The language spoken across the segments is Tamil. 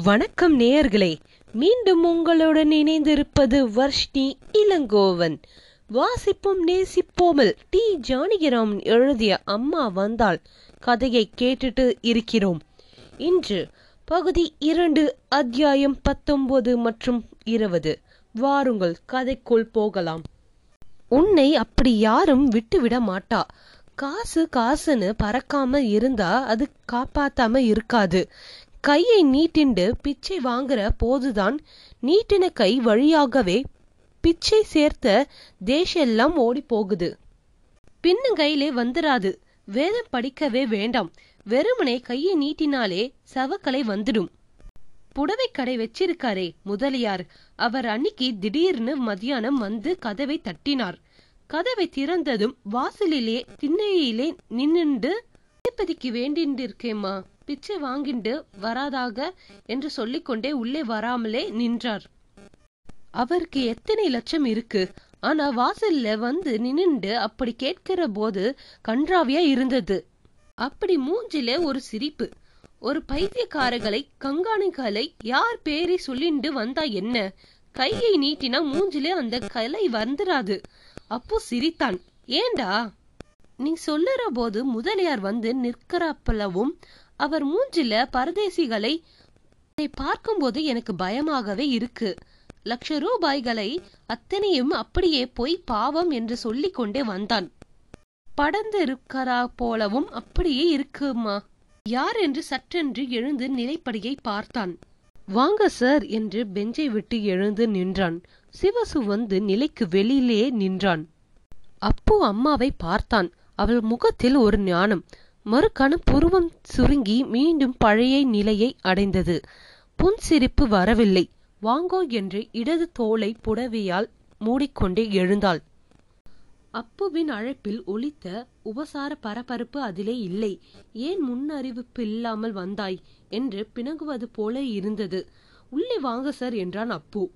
வணக்கம் நேயர்களே மீண்டும் உங்களுடன் இணைந்திருப்பது வர்ஷ்ணி இளங்கோவன். வாசிப்போம் நேசிப்போமல் டி. ஜானகிராம் எழுதிய அம்மா வந்தால் கதையை கேட்டுட்டு இருக்கிறோம். இன்று பகுதி இரண்டு அத்தியாயம் பத்தொன்பது மற்றும் இருபது. வாருங்கள் கதைக்குள் போகலாம். உன்னை அப்படி யாரும் விட்டுவிட மாட்டா. காசு காசுன்னு பறக்காம இருந்தா அது காப்பாத்தாம இருக்காது. கையை நீட்டிண்டு பிச்சை வாங்குற போதுதான். நீட்டின கை வழியாகவே பிச்சை சேர்த்த தேஷெல்லாம் ஓடி போகுது பின்னங்கையிலே வந்துராது. வேதம் படிக்கவே வேண்டாம். வெறுமனே கையை நீட்டினாலே சவக்கலை வந்துடும். புடவை கடை வச்சிருக்காரே முதலியார். அவர் அன்னிக்கு திடீர்னு மதியானம் வந்து கதவை தட்டினார். கதவை திறந்ததும் வாசலிலே திண்ணையிலே நின்னுண்டு திருப்பதிக்கு வேண்டின்றிருக்கேம்மா பிச்சை வாங்கிண்டு வராதாக என்று சொல்லிக்கொண்டே உள்ளே வராமலே நின்றார். அவருக்கு எத்தனை லட்சம் இருக்கு? ஆனா வாசல்ல வந்து நின்னுண்டு அப்படி கேட்கிற போது கன்றாவியா இருந்தது. அப்படி மூஞ்சில ஒரு சிரிப்பு. ஒரு பைத்தியக்காரர்களை கங்காணிகளை யார் பேரை சொல்லிண்டு வந்தா என்ன? கையை நீட்டினா மூஞ்சில அந்த கலை வந்துராது. அப்போ சிரித்தான். ஏண்டா? நீ சொல்லுற போது முதலியார் வந்து நிற்கிறப்பளவும் அவர் மூஞ்சில பரதேசிகளை பார்க்கும்போது எனக்கு பயமாகவே இருக்கு. லட்ச ரூபாய்களை அத்தனையும் அப்படியே போய் பாவம் என்று சொல்லிக் கொண்டே வந்தான். படந்து இருக்கிறா போலவும் அப்படியே இருக்குமா? யார் என்று சற்றென்று எழுந்து நிலைப்படியை பார்த்தான். வாங்க சார் என்று பெஞ்சை விட்டு எழுந்து நின்றான். சிவசு வந்து நிலைக்கு வெளியிலே நின்றான். அப்பு அம்மாவை பார்த்தான். அவள் முகத்தில் ஒரு ஞானம். மறுகணம் புருவம் சுருங்கி மீண்டும் பழைய நிலையை அடைந்தது. புன்சிரிப்பு வரவில்லை. வாங்கோ என்று இடது தோலை புடவையால் மூடிக்கொண்டே எழுந்தாள். அப்புவின் அழைப்பில் ஒலித்த உபசார பரபரப்பு அதிலே இல்லை. ஏன் முன்னறிவிப்பு இல்லாமல் வந்தாய்? என்று பிணங்குவது போல இருந்தது. உள்ளே வாங்க சார் என்றான் அப்பு.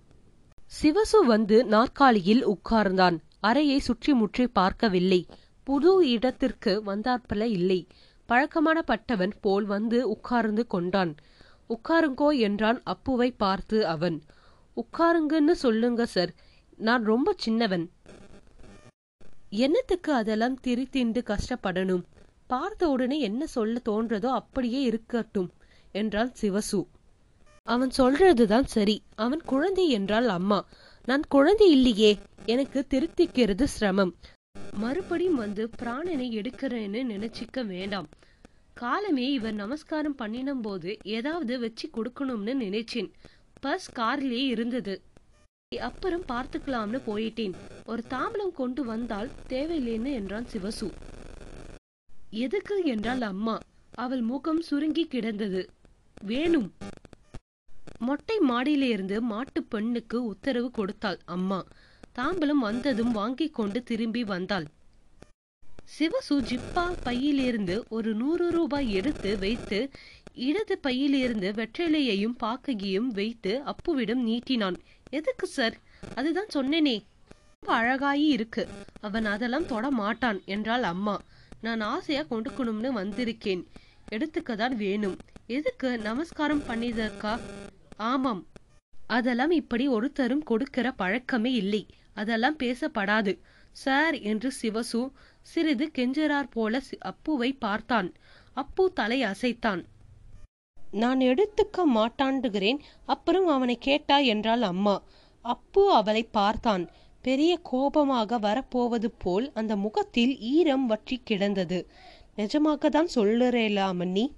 சிவசு வந்து நாற்காலியில் உட்கார்ந்தான். அறையை சுற்றி முற்றி பார்க்கவில்லை. புது இடத்திற்கு வந்தாற்பல இல்லை. பழக்கமான பட்டவன் போல் வந்து உட்கார்ந்து கொண்டான். உட்காருங்கோ என்றான் அப்புவை பார்த்து அவன். உட்காருங்கன்னு சொல்லுங்க சார். நான் ரொம்ப சின்னவன். என்னத்துக்கு அதெல்லாம் திரித்திண்டு கஷ்டப்படணும்? பார்த்த உடனே என்ன சொல்ல தோன்றதோ அப்படியே இருக்கட்டும் என்றான் சிவசு. அவன் சொல்றதுதான் சரி. அவன் குழந்தை என்றால் அம்மா. நான் குழந்தை இல்லையே. எனக்கு திருத்திக்கிறது சிரமம். மறுபடியும் வந்து பிராணனை எடுக்கிறேன்னு நினைச்சிக்க வேண்டாம். காலமே இவர் நமஸ்காரம் பண்ணினும் போது ஏதாவது வச்சு கொடுக்கணும்னு நினைச்சேன். பஸ் கார்லயே இருந்தது. அப்புறம் பார்த்துக்கலாம்னு போயிட்டேன். ஒரு தாம்பலம் கொண்டு வந்தால் தேவையில்லைன்னு என்றான் சிவசு. எதுக்கு என்றால் அம்மா. அவள் முகம் சுருங்கி கிடந்தது. வேணும். மொட்டை மாடியிலிருந்து மாட்டு பெண்ணுக்கு உத்தரவு கொடுத்தாள் அம்மா. தாம்பலம் வந்ததும் வாங்கிக் கொண்டு திரும்பி வந்தாள். சிவசு ஜிப்பா பையிலிருந்து ஒரு நூறு ரூபாய் எடுத்து வைத்து இடது பையிலிருந்து வெற்றிலையையும் பாக்கையும் வைத்து அப்புவிடம் நீட்டினான். எதுக்கு சார்? அதுதான் சொன்னேனே. ரொம்ப அழகாயி இருக்கு. அவன் அதெல்லாம் தொட மாட்டான் என்றாள் அம்மா. நான் ஆசையா கொடுக்கணும்னு வந்திருக்கேன். எடுத்துக்கதான் வேணும். எதுக்கு நமஸ்காரம் பண்ணிதற்கா ஆமாம். அதெல்லாம் இப்படி ஒருத்தரும் கொடுக்கிற பழக்கமே இல்லை. அதெல்லாம் பேசப்படாது. சார் என்று சிவசு சிறிது கெஞ்சரார் போல அப்புவை பார்த்தான். அப்பு தலை அசைத்தான். நான் எடுத்துக்க மாட்டாண்டுகிறேன். அப்புறம் அவனை கேட்டா என்றாள் அம்மா. அப்பு அவளை பார்த்தான். பெரிய கோபமாக வரப்போவது போல் அந்த முகத்தில் ஈரம் வற்றி கிடந்தது. நிஜமாக தான் சொல்லுறேலா மன்னி.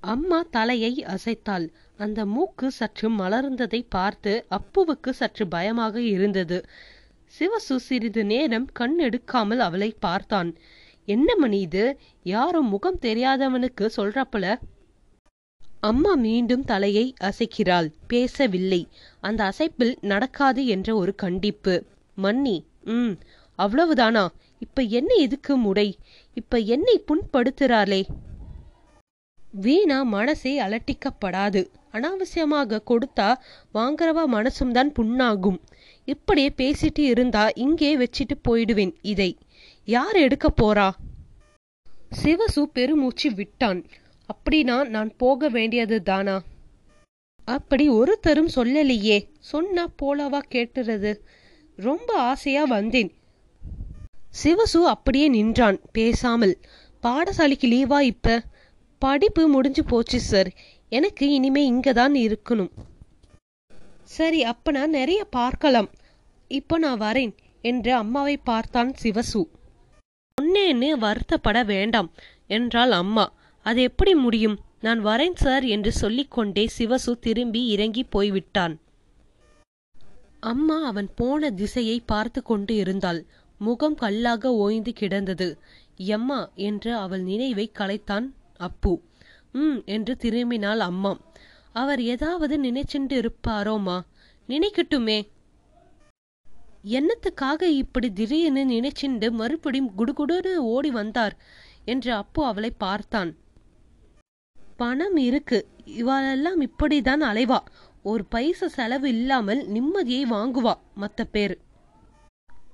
அம்மா தலையை அசைத்தாள். அந்த மூக்கு சற்று மலர்ந்ததை பார்த்து அப்புவுக்கு சற்று பயமாக இருந்தது. சிவசு சிறிது நேரம் கண் எடுக்காமல் அவளை பார்த்தான். என்ன மணி இது? யாரும் முகம் தெரியாதவனுக்கு சொல்றப்பல? அம்மா மீண்டும் தலையை அசைக்கிறாள். பேசவில்லை. அந்த அசைப்பில் நடக்காது என்ற ஒரு கண்டிப்பு. மன்னி ம் அவ்வளவுதானா? இப்ப என்ன எதுக்கு முடை? இப்ப என்னை புண்படுத்துறாளே? வீணா மனசே அலட்டிக்கப்படாது. அனாவசியமாக கொடுத்தா வாங்குறவா மனசும் தான் புண்ணாகும். இப்படியே பேசிட்டு இருந்தா இங்கே வச்சிட்டு போயிடுவேன் இதை. யார் எடுக்க போறா? சிவசு பெருமூச்சு விட்டான். அப்படின்னா நான் போக வேண்டியது தானா? அப்படி ஒருத்தரும் சொல்லலையே. சொன்னா போலவா கேட்டுறது? ரொம்ப ஆசையா வந்தேன். சிவசு அப்படியே நின்றான். பேசாமல். பாடசாலைக்கு லீவா இப்ப? படிப்பு முடிஞ்சு போச்சு சார் எனக்கு இனிமே இங்கே தான் இருக்கணும். சரி அப்ப நான் நிறைய பார்க்கலாம். இப்போ நான் வரேன் என்று அம்மாவை பார்த்தான் சிவசு. ஒன்னேன்னு வருத்தப்பட வேண்டாம் என்றாள் அம்மா. அது எப்படி முடியும்? நான் வரேன் சார் என்று சொல்லிக்கொண்டே சிவசு திரும்பி இறங்கி போய்விட்டான். அம்மா அவன் போன திசையை பார்த்து கொண்டு இருந்தாள். முகம் கல்லாக ஓய்ந்து கிடந்தது. எம்மா என்று அவள் நினைவை கலைத்தான் அப்பு. ம் என்று திரும்பினாள் அம்மா அவர் ஏதாவது நினைச்சுண்டு இருப்பாரோமா நினைக்கட்டுமே. என்னத்துக்காக இப்படி திடீர்னு நினைச்சுண்டு மறுபடியும் குடுகுடுன்னு ஓடி வந்தார்? என்று அப்பு அவளை பார்த்தான். பணம் இருக்கு. இவாளெல்லாம் இப்படிதான் அலைவா. ஒரு பைசா செலவு இல்லாமல் நிம்மதியை வாங்குவா மத்த பேர்.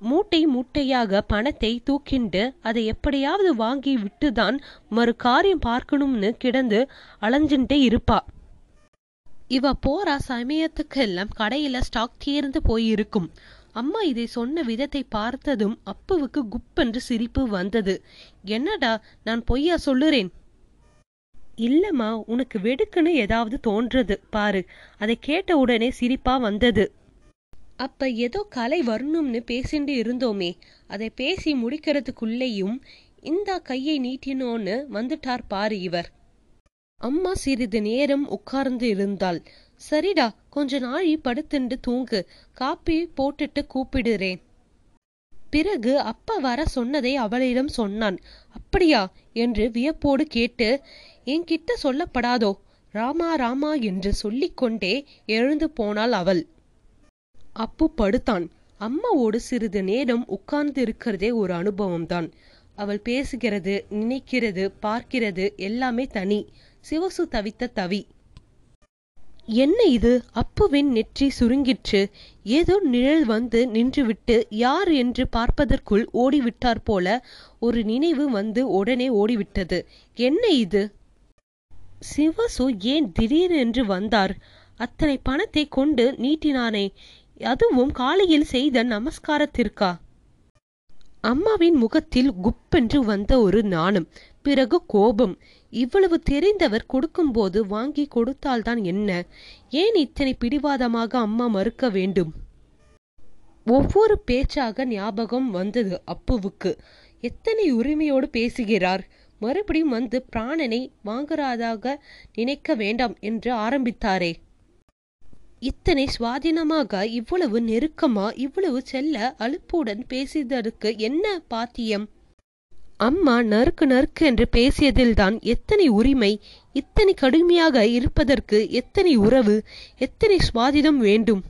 மூட்டை மூட்டையாக பணத்தை தூக்கிண்டு அதை எப்படியாவது வாங்கி விட்டுதான் மறு காரியம் பார்க்கணும்னு கிடந்து அலைஞ்சுட்டே இருப்பா. இவ போற சமயத்துக்கெல்லாம் கடையில ஸ்டாக் தீர்ந்து போயிருக்கும். அம்மா இதை சொன்ன விதத்தை பார்த்ததும் அப்புவுக்கு குப்பென்று சிரிப்பு வந்தது. என்னடா நான் பொய்யா சொல்லுறேன்? இல்லம்மா உனக்கு வெடுக்குன்னு ஏதாவது தோன்றது பாரு. அதை கேட்ட உடனே சிரிப்பா வந்தது. அப்ப ஏதோ கலை வரணும்னு பேசிண்டு இருந்தோமே. அதை பேசி முடிக்கிறதுக்குள்ளேயும் இந்த கையை நீட்டினோன்னு வந்துட்டார் பாரு இவர். அம்மா சிறிது நேரம் உட்கார்ந்து இருந்தாள். சரிடா கொஞ்ச நாழி படுத்துண்டு தூங்கு. காப்பி போட்டுட்டு கூப்பிடுறேன் பிறகு அப்பா வர சொன்னதை அவளிடம் சொன்னான். அப்படியா? என்று வியப்போடு கேட்டு என்கிட்ட சொல்லப்படாதோ? ராமா ராமா என்று சொல்லிக்கொண்டே எழுந்து போனாள் அவள். அப்பு படுத்தான். அம்மாவோடு சிறிது நேரம் உட்கார்ந்து இருக்கிறதே ஒரு அனுபவம்தான். அவள் பேசுகிறது நினைக்கிறது பார்க்கிறது எல்லாமே தனி. சிவசு தவித்த தவி. என்ன இது? அப்புவின் நெற்றி சுருங்கிற்று. ஏதோ நிழல் வந்து நின்றுவிட்டு யார் என்று பார்ப்பதற்குள் ஓடிவிட்டார் போல ஒரு நினைவு வந்து உடனே ஓடிவிட்டது. என்ன இது? சிவசு ஏன் திடீரென்று வந்தார்? அத்தனை பணத்தை கொண்டு நீட்டினானே. அதுவும் காலையில் செய்த நமஸ்காரத்திற்கா? அம்மாவின் முகத்தில் குப்பென்று வந்த ஒரு நாணம் பிறகு கோபம். இவ்வளவு தெரிந்தவர் கொடுக்கும்போது வாங்கி கொடுத்தால்தான் என்ன? ஏன் இத்தனை பிடிவாதமாக அம்மா மறுக்க வேண்டும்? ஒவ்வொரு பேச்சாக ஞாபகம் வந்தது அப்புவுக்கு. எத்தனை உரிமையோடு பேசுகிறார்? மறுபடியும் வந்து பிராணனை வாங்குறதாக நினைக்க வேண்டாம் என்று ஆரம்பித்தாரே. இத்தனை சுவாதீனமாக இவ்வளவு நெருக்கமா இவ்வளவு செல்ல அலுப்புடன் பேசியதற்கு என்ன பாத்தியம்? அம்மா நறுக்கு நறுக்கு என்று பேசியதில்தான் எத்தனை உரிமை இத்தனை கடுமையாக இருப்பதற்கு எத்தனை உறவு எத்தனை சுவாதினம் வேண்டும்?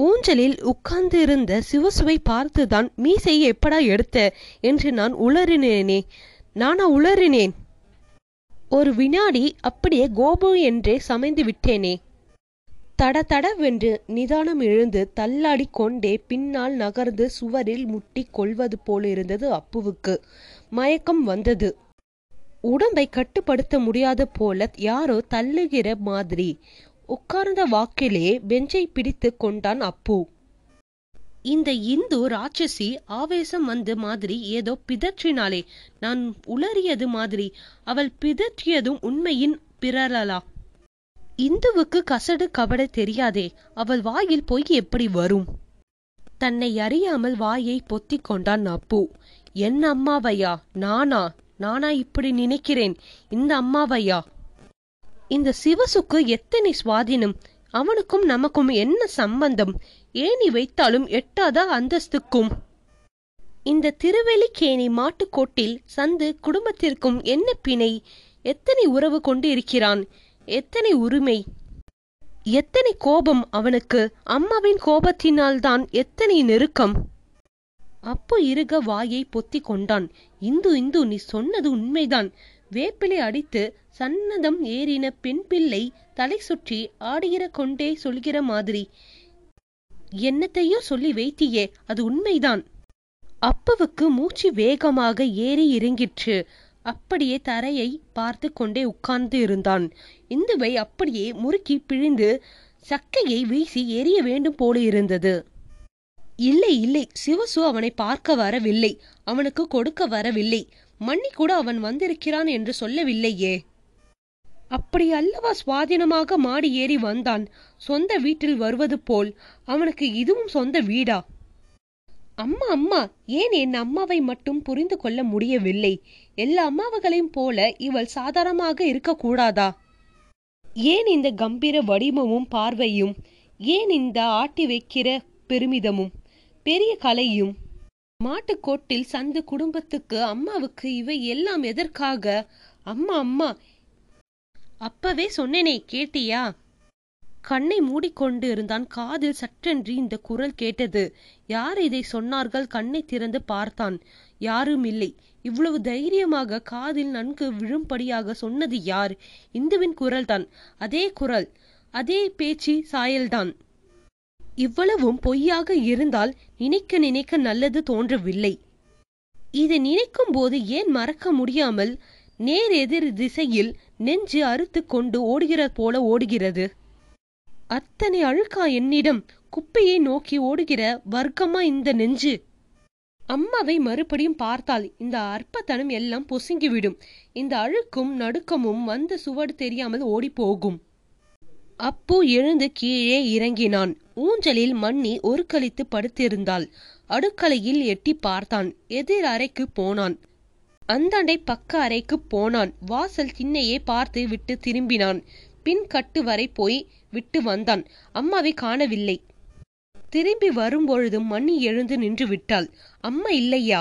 ஊஞ்சலில் உட்கார்ந்து இருந்த சிவசுவை பார்த்துதான் மீசையை எப்படா எடுத்த என்று நான் உளறினேனே நானா உளறினேன்? ஒரு வினாடி அப்படியே கோபு என்றே சமைந்து விட்டேனே தட தடவென்று நிதானம் எழுந்து தள்ளாடி கொண்டே பின்னால் நகர்ந்து சுவரில் முட்டி கொள்வது போலிருந்தது அப்புவுக்கு. மயக்கம் வந்தது. உடம்பை கட்டுப்படுத்த முடியாத போல யாரோ தள்ளுகிற மாதிரி. உட்கார்ந்த வாக்கிலே பெஞ்சை பிடித்து கொண்டான் அப்பு. இந்த இந்து ராட்சசி ஆவேசம் வந்த மாதிரி ஏதோ பிதற்றினாலே நான் உளறியது மாதிரி. அவள் பிதற்றியதும் உண்மையின் பிறலலா இந்துவுக்கு கசடு கபட தெரியாதே அவள் வாயில் பொய் எப்படி வரும்? தன்னை அறியாமல் வாயை பொத்திக் கொண்டான் அப்பு. என் அம்மாவையா? நானா? நானா இப்படி நினைக்கிறேன். இந்த அம்மாவையா? இந்த சிவசுக்கு எத்தனை சுவாதீனம்? அவனுக்கும் நமக்கும் என்ன சம்பந்தம்? ஏணி வைத்தாலும் எட்டாத அந்தஸ்துக்கும்? இந்த திருவெளிக்கேணி மாட்டுக்கோட்டில் சந்து குடும்பத்திற்கும் என்ன பிணை? எத்தனை உறவு கொண்டு இருக்கிறான் எத்தனை உரிமை? எத்தனை கோபம் அவனுக்கு? அம்மாவின் கோபத்தினால்தான் எத்தனை நெருக்கம்? அப்பு இருக வாயை பொத்தி கொண்டான். இந்து இந்து நீ சொன்னது உண்மைதான். வேப்பிலை அடித்து சன்னதம் ஏறின பெண் பிள்ளை தலை சுற்றி ஆடுகிற கொண்டே சொல்கிற மாதிரி. என்னத்தையோ சொல்லி வைத்தியே அது உண்மைதான். அப்புவுக்கு மூச்சு வேகமாக ஏறி இறங்கிற்று. அப்படியே தரையை பார்த்து கொண்டே உட்கார்ந்து இருந்தான். இந்துவை அப்படியே முறுக்கி பிழிந்து சக்கையை வீசி எரிய வேண்டும் போல இருந்தது. இல்லை இல்லை சிவசு அவனை பார்க்க வரவில்லை. அவனுக்கு கொடுக்க வரவில்லை. மன்னி கூட அவன் வந்திருக்கிறான் என்று சொல்லவில்லையே. அப்படி அல்லவா சுவாதீனமாக மாடி ஏறி வந்தான். சொந்த வீட்டில் வருவது போல். அவனுக்கு இதுவும் சொந்த வீடா? அம்மா அம்மா ஏன் என் அம்மாவை மட்டும் புரிந்து கொள்ள முடியவில்லை? எல்லா அம்மாவுகளையும் போல இவள் சாதாரணமாக இருக்கக்கூடாதா? ஏன் இந்த கம்பீர வடிவமும் பார்வையும் ஏன் இந்த ஆட்டி வைக்கிற பெருமிதமும் பெரிய கலையும்? மாட்டுக்கோட்டில் சந்து குடும்பத்துக்கு அம்மாவுக்கு இவை எல்லாம் எதற்காக? அம்மா அம்மா அப்பவே சொன்னேனே கேட்டியா? கண்ணை மூடிக்கொண்டு இருந்தான். காதில் சற்றென்று இந்த குரல் கேட்டது. யார் இதை சொன்னார்கள்? கண்ணை திறந்து பார்த்தான். யாரும் இல்லை. இவ்வளவு தைரியமாக காதில் நன்கு விழும்படியாக சொன்னது யார்? இந்துவின் குரல்தான். அதே குரல். அதே பேச்சு சாயல்தான். இவ்வளவும் பொய்யாக இருந்தால் நினைக்க நினைக்க நல்லது தோன்றவில்லை. இதை நினைக்கும் போது ஏன் மறக்க முடியாமல் நேர் எதிர் திசையில் நெஞ்சு அறுத்து கொண்டு ஓடுகிறது போல ஓடுகிறது? அத்தனை அழுக்கா என்னிடம் குப்பையை நோக்கி ஓடுகிற வர்க்கமா இந்த நெஞ்சு? அம்மாவை மறுபடியும் பார்த்தால் இந்த அற்பத்தனம் எல்லாம் பொசுங்கிவிடும். இந்த அழுக்கும் நடுக்கமும் வந்த சுவடு தெரியாமல் ஓடி போகும் அப்பு எழுந்து கீழே இறங்கினான். ஊஞ்சலில் மண்ணி ஒரு கழித்து படுத்திருந்தாள். அடுக்கலையில் எட்டி பார்த்தான். எதிர் அறைக்கு போனான். அந்தாண்டை பக்க அறைக்கு போனான். வாசல் திண்ணையே பார்த்து விட்டு திரும்பினான். பின் கட்டு வரை போய் விட்டு வந்தான். அம்மாவை காணவில்லை. திரும்பி வரும்பொழுதும் மண்ணி எழுந்து நின்று விட்டாள். அம்மா இல்லையா?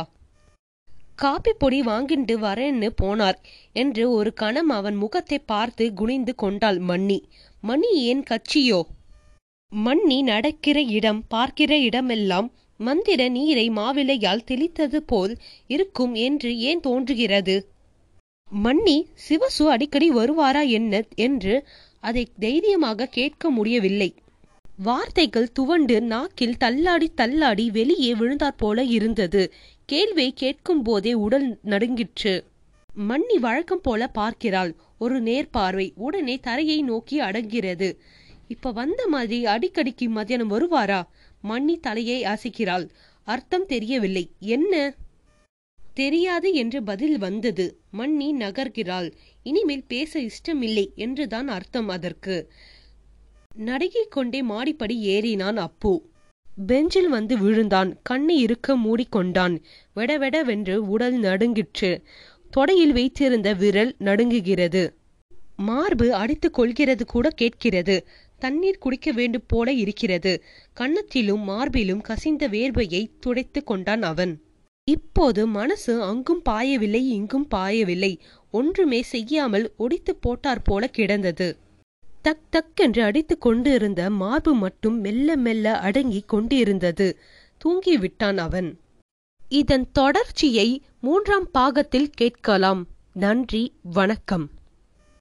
காப்பி பொடி வாங்கிட்டு வரேன்னு போனார் என்று ஒரு கணம் அவன் முகத்தை பார்த்து குனிந்து கொண்டாள் மண்ணி மணி ஏன் கட்சியோ மண்ணி நடக்கிற இடம் பார்க்கிற இடமெல்லாம் மந்திர நீரை மாவிளையால் தெளித்தது போல் இருக்கும் என்று ஏன் தோன்றுகிறது? மன்னி சிவசு அடிக்கடி வருவாரா என்ன? என்று அதை தைரியமாக கேட்க முடியவில்லை. வார்த்தைகள் துவண்டு நாக்கில் தள்ளாடி தள்ளாடி வெளியே விழுந்தாற் போல இருந்தது. கேள்வியை கேட்கும் போதே உடல் நடுங்கிற்று. மன்னி வழக்கம் போல பார்க்கிறாள். ஒரு நேர்பார்வை உடனே தரையை நோக்கி அடங்கிறது இப்ப வந்த மாதிரி அடிக்கடிக்கு மத்தியானம் வருவாரா? மன்னி தலையை அசைக்கிறாள். அர்த்தம் தெரியவில்லை. என்ன? தெரியாது என்று பதில் வந்தது. மன்னி நகர்கிறாள். இனிமேல் பேச இஷ்டமில்லை என்றுதான் அர்த்தம் அதற்கு. நடுங்கிக் கொண்டே மாடிப்படி ஏறினான் அப்பு. பெஞ்சில் வந்து விழுந்தான். கண்ணை இருக்க மூடிக்கொண்டான் வெடவெடவென்று உடல் நடுங்கிற்று. தொடையில் வைத்திருந்த விரல் நடுங்குகிறது. மார்பு அடித்துக் கொள்கிறது கூட கேட்கிறது. தண்ணீர் குடிக்க வேண்டும் போல இருக்கிறது. கன்னத்திலும் மார்பிலும் கசிந்த வேர்வையை துடைத்து கொண்டான் அவன். இப்போது மனசு அங்கும் பாயவில்லை இங்கும் பாயவில்லை. ஒன்றுமே செய்யாமல் ஒடித்து போட்டார் போல கிடந்தது. தக் தக் என்று அடித்து கொண்டிருந்த மார்பு மட்டும் மெல்ல மெல்ல அடங்கி கொண்டிருந்தது. தூங்கிவிட்டான் அவன். இதன் தொடர்ச்சியை மூன்றாம் பாகத்தில் கேட்கலாம். நன்றி வணக்கம்.